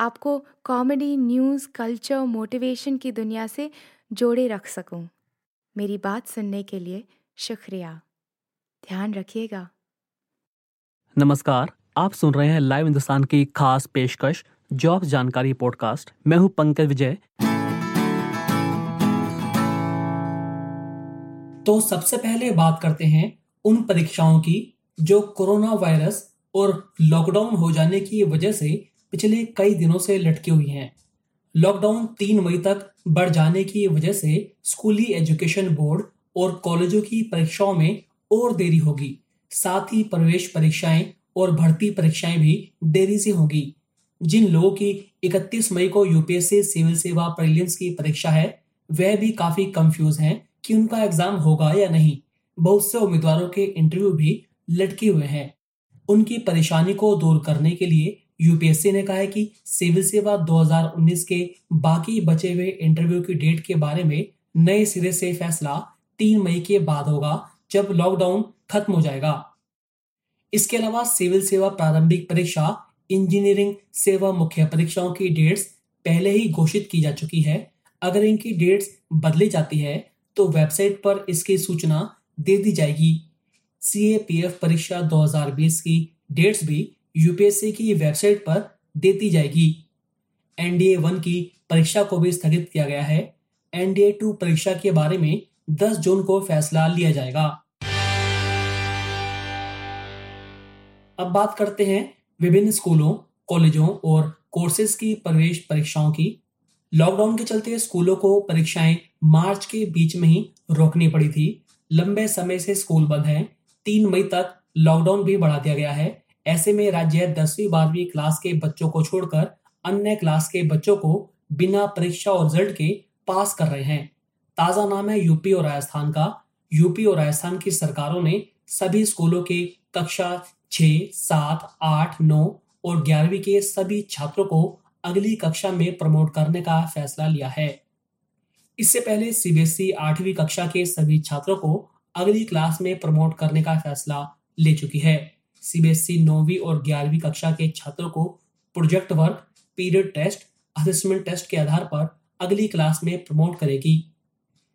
आपको comedy news culture motivation की दुनिया से जोड़े रख सकूँ। मेरी बात सुनने के लिए शुक्रिया। ध्यान रखिएगा। नमस्कार आप सुन रहे हैं लाइव हिंदुस्तान की खास पेशकश जॉब जानकारी पॉडकास्ट मैं हूँ पंकज विजय। तो सबसे पहले बात करते हैं उन परीक्षाओं की जो कोरोना वायरस और लॉकडाउन हो जाने की वजह से पिछले कई दिनों से लटकी हुई हैं। लॉकडाउन तीन मई तक बढ़ जाने की वजह से स्कूली एजुकेशन बोर्ड और कॉलेजों की परीक्षाओं में और देरी होगी। साथ ही प्रवेश परीक्षाएँ और भर्ती परीक्षाएँ भी देरी से होगी। जिन लोगों की 31 मई को यूपीएससी सिविल सेवा प्रीलिम्स की परीक्षा है, वह भी काफ़ी कंफ्यूज हैं कि उनका एग्ज़ाम होगा या नहीं। बहुत से उम्मीदवारों के इंटरव्यू भी लटके हुए हैं। उनकी परेशानी को दूर करने के लिए यूपीएससी ने कहा है कि सिविल सेवा 2019 के बाकी बचे हुए इंटरव्यू की डेट के बारे में नए सिरे से फैसला तीन मई के बाद होगा, जब लॉकडाउन खत्म हो जाएगा। इसके अलावा सिविल सेवा प्रारंभिक परीक्षा, इंजीनियरिंग सेवा मुख्य परीक्षाओं की डेट्स पहले ही घोषित की जा चुकी है। अगर इनकी डेट्स बदली जाती है तो वेबसाइट पर इसकी सूचना दे दी जाएगी। सीएपीएफ परीक्षा 2020 की डेट्स भी यूपीएससी की वेबसाइट पर देती जाएगी। एनडीए वन की परीक्षा को भी स्थगित किया गया है। एनडीए टू परीक्षा के बारे में 10 जून को फैसला लिया जाएगा। अब बात करते हैं विभिन्न स्कूलों, कॉलेजों और कोर्सेज की प्रवेश परीक्षाओं की। लॉकडाउन के चलते स्कूलों को परीक्षाएँ मार्च के बीच में ही रोकनी पड़ी थी। लंबे समय से स्कूल बंद हैं। तीन मई तक लॉकडाउन भी बढ़ा दिया गया है। ऐसे में राज्य दसवीं, बारहवीं क्लास के बच्चों को छोड़कर अन्य क्लास के बच्चों को बिना परीक्षा और रिज़ल्ट के पास कर रहे हैं। ताज़ा नाम है यूपी और राजस्थान का। यूपी और राजस्थान की सरकारों ने सभी स्कूलों के कक्षा छ, सात, आठ, नौ और ग्यारहवीं के सभी छात्रों को अगली कक्षा में प्रमोट करने का फैसला लिया है। इससे पहले सीबीएसई आठवीं कक्षा के सभी छात्रों को अगली क्लास में प्रमोट करने का फैसला ले चुकी है। सीबीएसई नौवीं और ग्यारहवीं कक्षा के छात्रों को project work period test assessment test के आधार पर अगली क्लास में प्रमोट करेगी।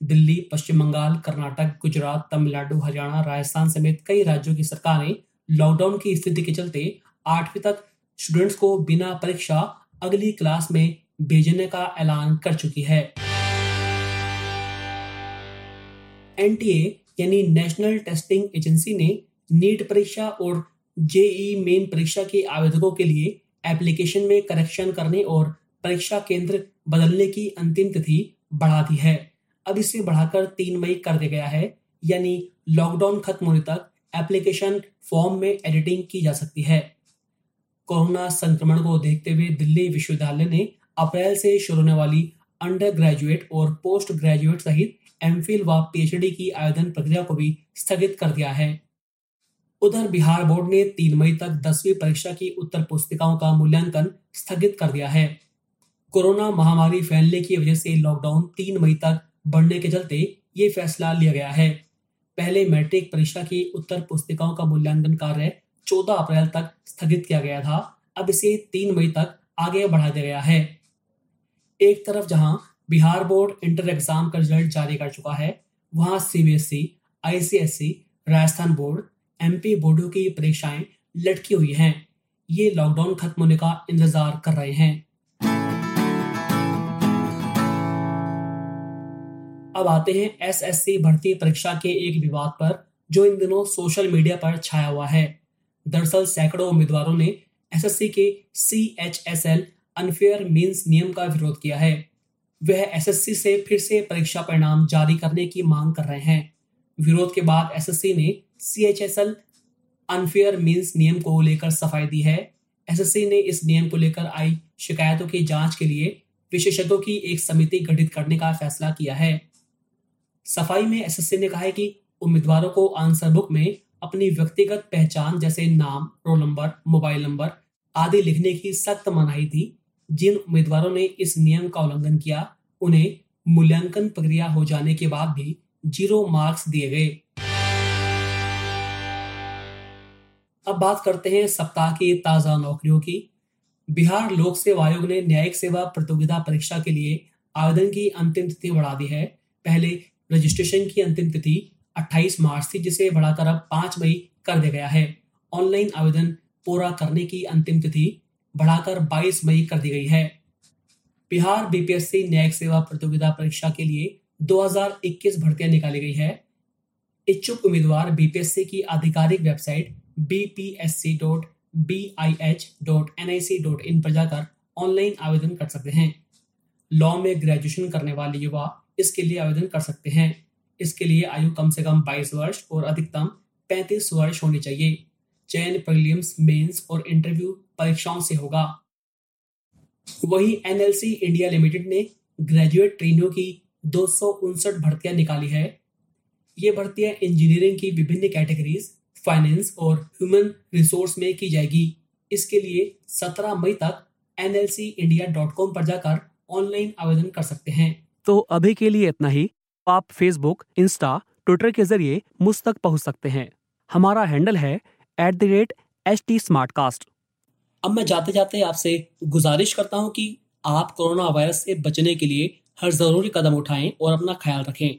दिल्ली, पश्चिम बंगाल, कर्नाटक, गुजरात, तमिलनाडु, हरियाणा, राजस्थान समेत कई राज्यों की सरकारें लॉकडाउन की स्थिति के चलते आठवीं तक स्टूडेंट्स को बिना परीक्षा अगली क्लास में भेजने का ऐलान कर चुकी है। एनटीए यानी नेशनल टेस्टिंग एजेंसी ने नीट परीक्षा और जेई मेन परीक्षा के आवेदकों के लिए एप्लीकेशन में करेक्शन करने और परीक्षा केंद्र बदलने की अंतिम तिथि बढ़ा दी है। अब इसे बढ़ाकर तीन मई कर दिया गया है, यानी लॉकडाउन खत्म होने तक एप्लीकेशन फॉर्म में एडिटिंग की जा सकती है। कोरोना संक्रमण को देखते हुए दिल्ली विश्वविद्यालय ने अप्रैल से शुरू होने वाली अंडर ग्रेजुएट और पोस्ट ग्रेजुएट सहित एम व पीएचडी की आवेदन प्रक्रिया को भी स्थगित कर दिया है। उधर बिहार बोर्ड ने तीन मई तक दसवीं परीक्षा की उत्तर पुस्तिकाओं का मूल्यांकन स्थगित कर दिया है। कोरोना महामारी फैलने की वजह से लॉकडाउन तीन मई तक बढ़ने के चलते ये फैसला लिया गया है। पहले मैट्रिक परीक्षा की उत्तर पुस्तिकाओं का मूल्यांकन कार्य 14 अप्रैल तक स्थगित किया गया था। अब इसे तीन मई तक आगे बढ़ा दिया गया है। एक तरफ़ जहाँ बिहार बोर्ड इंटर एग्ज़ाम का रिज़ल्ट जारी कर चुका है, वहाँ CBSE, ICSE, Rajasthan board MP बोर्डों की परीक्षाएँ लटकी हुई हैं। ये लॉकडाउन खत्म होने का इंतज़ार कर रहे हैं। अब आते हैं एसएससी भर्ती परीक्षा के एक विवाद पर, जो इन दिनों सोशल मीडिया पर छाया हुआ है। दरअसल सैकड़ों उम्मीदवारों ने एसएससी के C H S L unfair means नियम का विरोध किया है। वह एसएससी से फिर से परीक्षा परिणाम जारी करने की मांग कर रहे हैं। विरोध के बाद एसएससी ने C H S L unfair means नियम को लेकर सफ़ाई दी है। एसएससी ने इस नियम को लेकर आई शिकायतों की जाँच के लिए विशेषज्ञों की एक समिति गठित करने का फैसला किया है। सफ़ाई में एसएससी ने कहा है कि उम्मीदवारों को आंसर बुक में अपनी व्यक्तिगत पहचान जैसे नाम, रोल नंबर, मोबाइल नंबर आदि लिखने की सख्त मनाही थी जिन उम्मीदवारों ने इस नियम का उल्लंघन किया, उन्हें मूल्यांकन प्रक्रिया हो जाने के बाद भी ज़ीरो मार्क्स दिए गए। अब बात करते हैं सप्ताह की ताज़ा नौकरियों की। बिहार लोक सेवा आयोग ने न्यायिक सेवा प्रतियोगिता परीक्षा के लिए आवेदन की अंतिम तिथि बढ़ा दी है। पहले रजिस्ट्रेशन की अंतिम तिथि 28 मार्च थी, जिसे बढ़ाकर अब 5 मई कर दिया गया है। ऑनलाइन आवेदन पूरा करने की अंतिम तिथि बढ़ाकर 22 मई कर दी गई है। बिहार बीपीएससी न्यायिक सेवा प्रतियोगिता परीक्षा के लिए 2021 भर्तियाँ निकाली गई है। इच्छुक उम्मीदवार बीपीएससी की आधिकारिक वेबसाइट bpsc.bih.nic.in पर जाकर ऑनलाइन आवेदन कर सकते हैं। लॉ में ग्रेजुएशन करने वाले युवा इसके लिए आवेदन कर सकते हैं। इसके लिए आयु कम से कम 22 वर्ष और अधिकतम 35 वर्ष होनी चाहिए। चयन प्रीलिम्स मेंस और इंटरव्यू परीक्षाओं से होगा। वही एनएलसी इंडिया लिमिटेड ने ग्रेजुएट ट्रेनियों की दो सौ उनसठ भर्तियाँ निकाली है। ये भर्तियाँ इंजीनियरिंग की विभिन्न कैटेगरीज फाइनेंस और ह्यूमन रिसोर्स में की जाएगी। इसके लिए 17 मई तक nlcindia.com पर जाकर ऑनलाइन आवेदन कर सकते हैं। तो अभी के लिए इतना ही। आप फेसबुक इंस्टा ट्विटर के ज़रिए मुझ तक पहुँच सकते हैं। हमारा हैंडल है at the rate H T अब मैं जाते जाते आपसे गुजारिश करता हूँ कि आप कोरोना वायरस से बचने के लिए हर ज़रूरी कदम उठाएँ और अपना ख्याल रखें।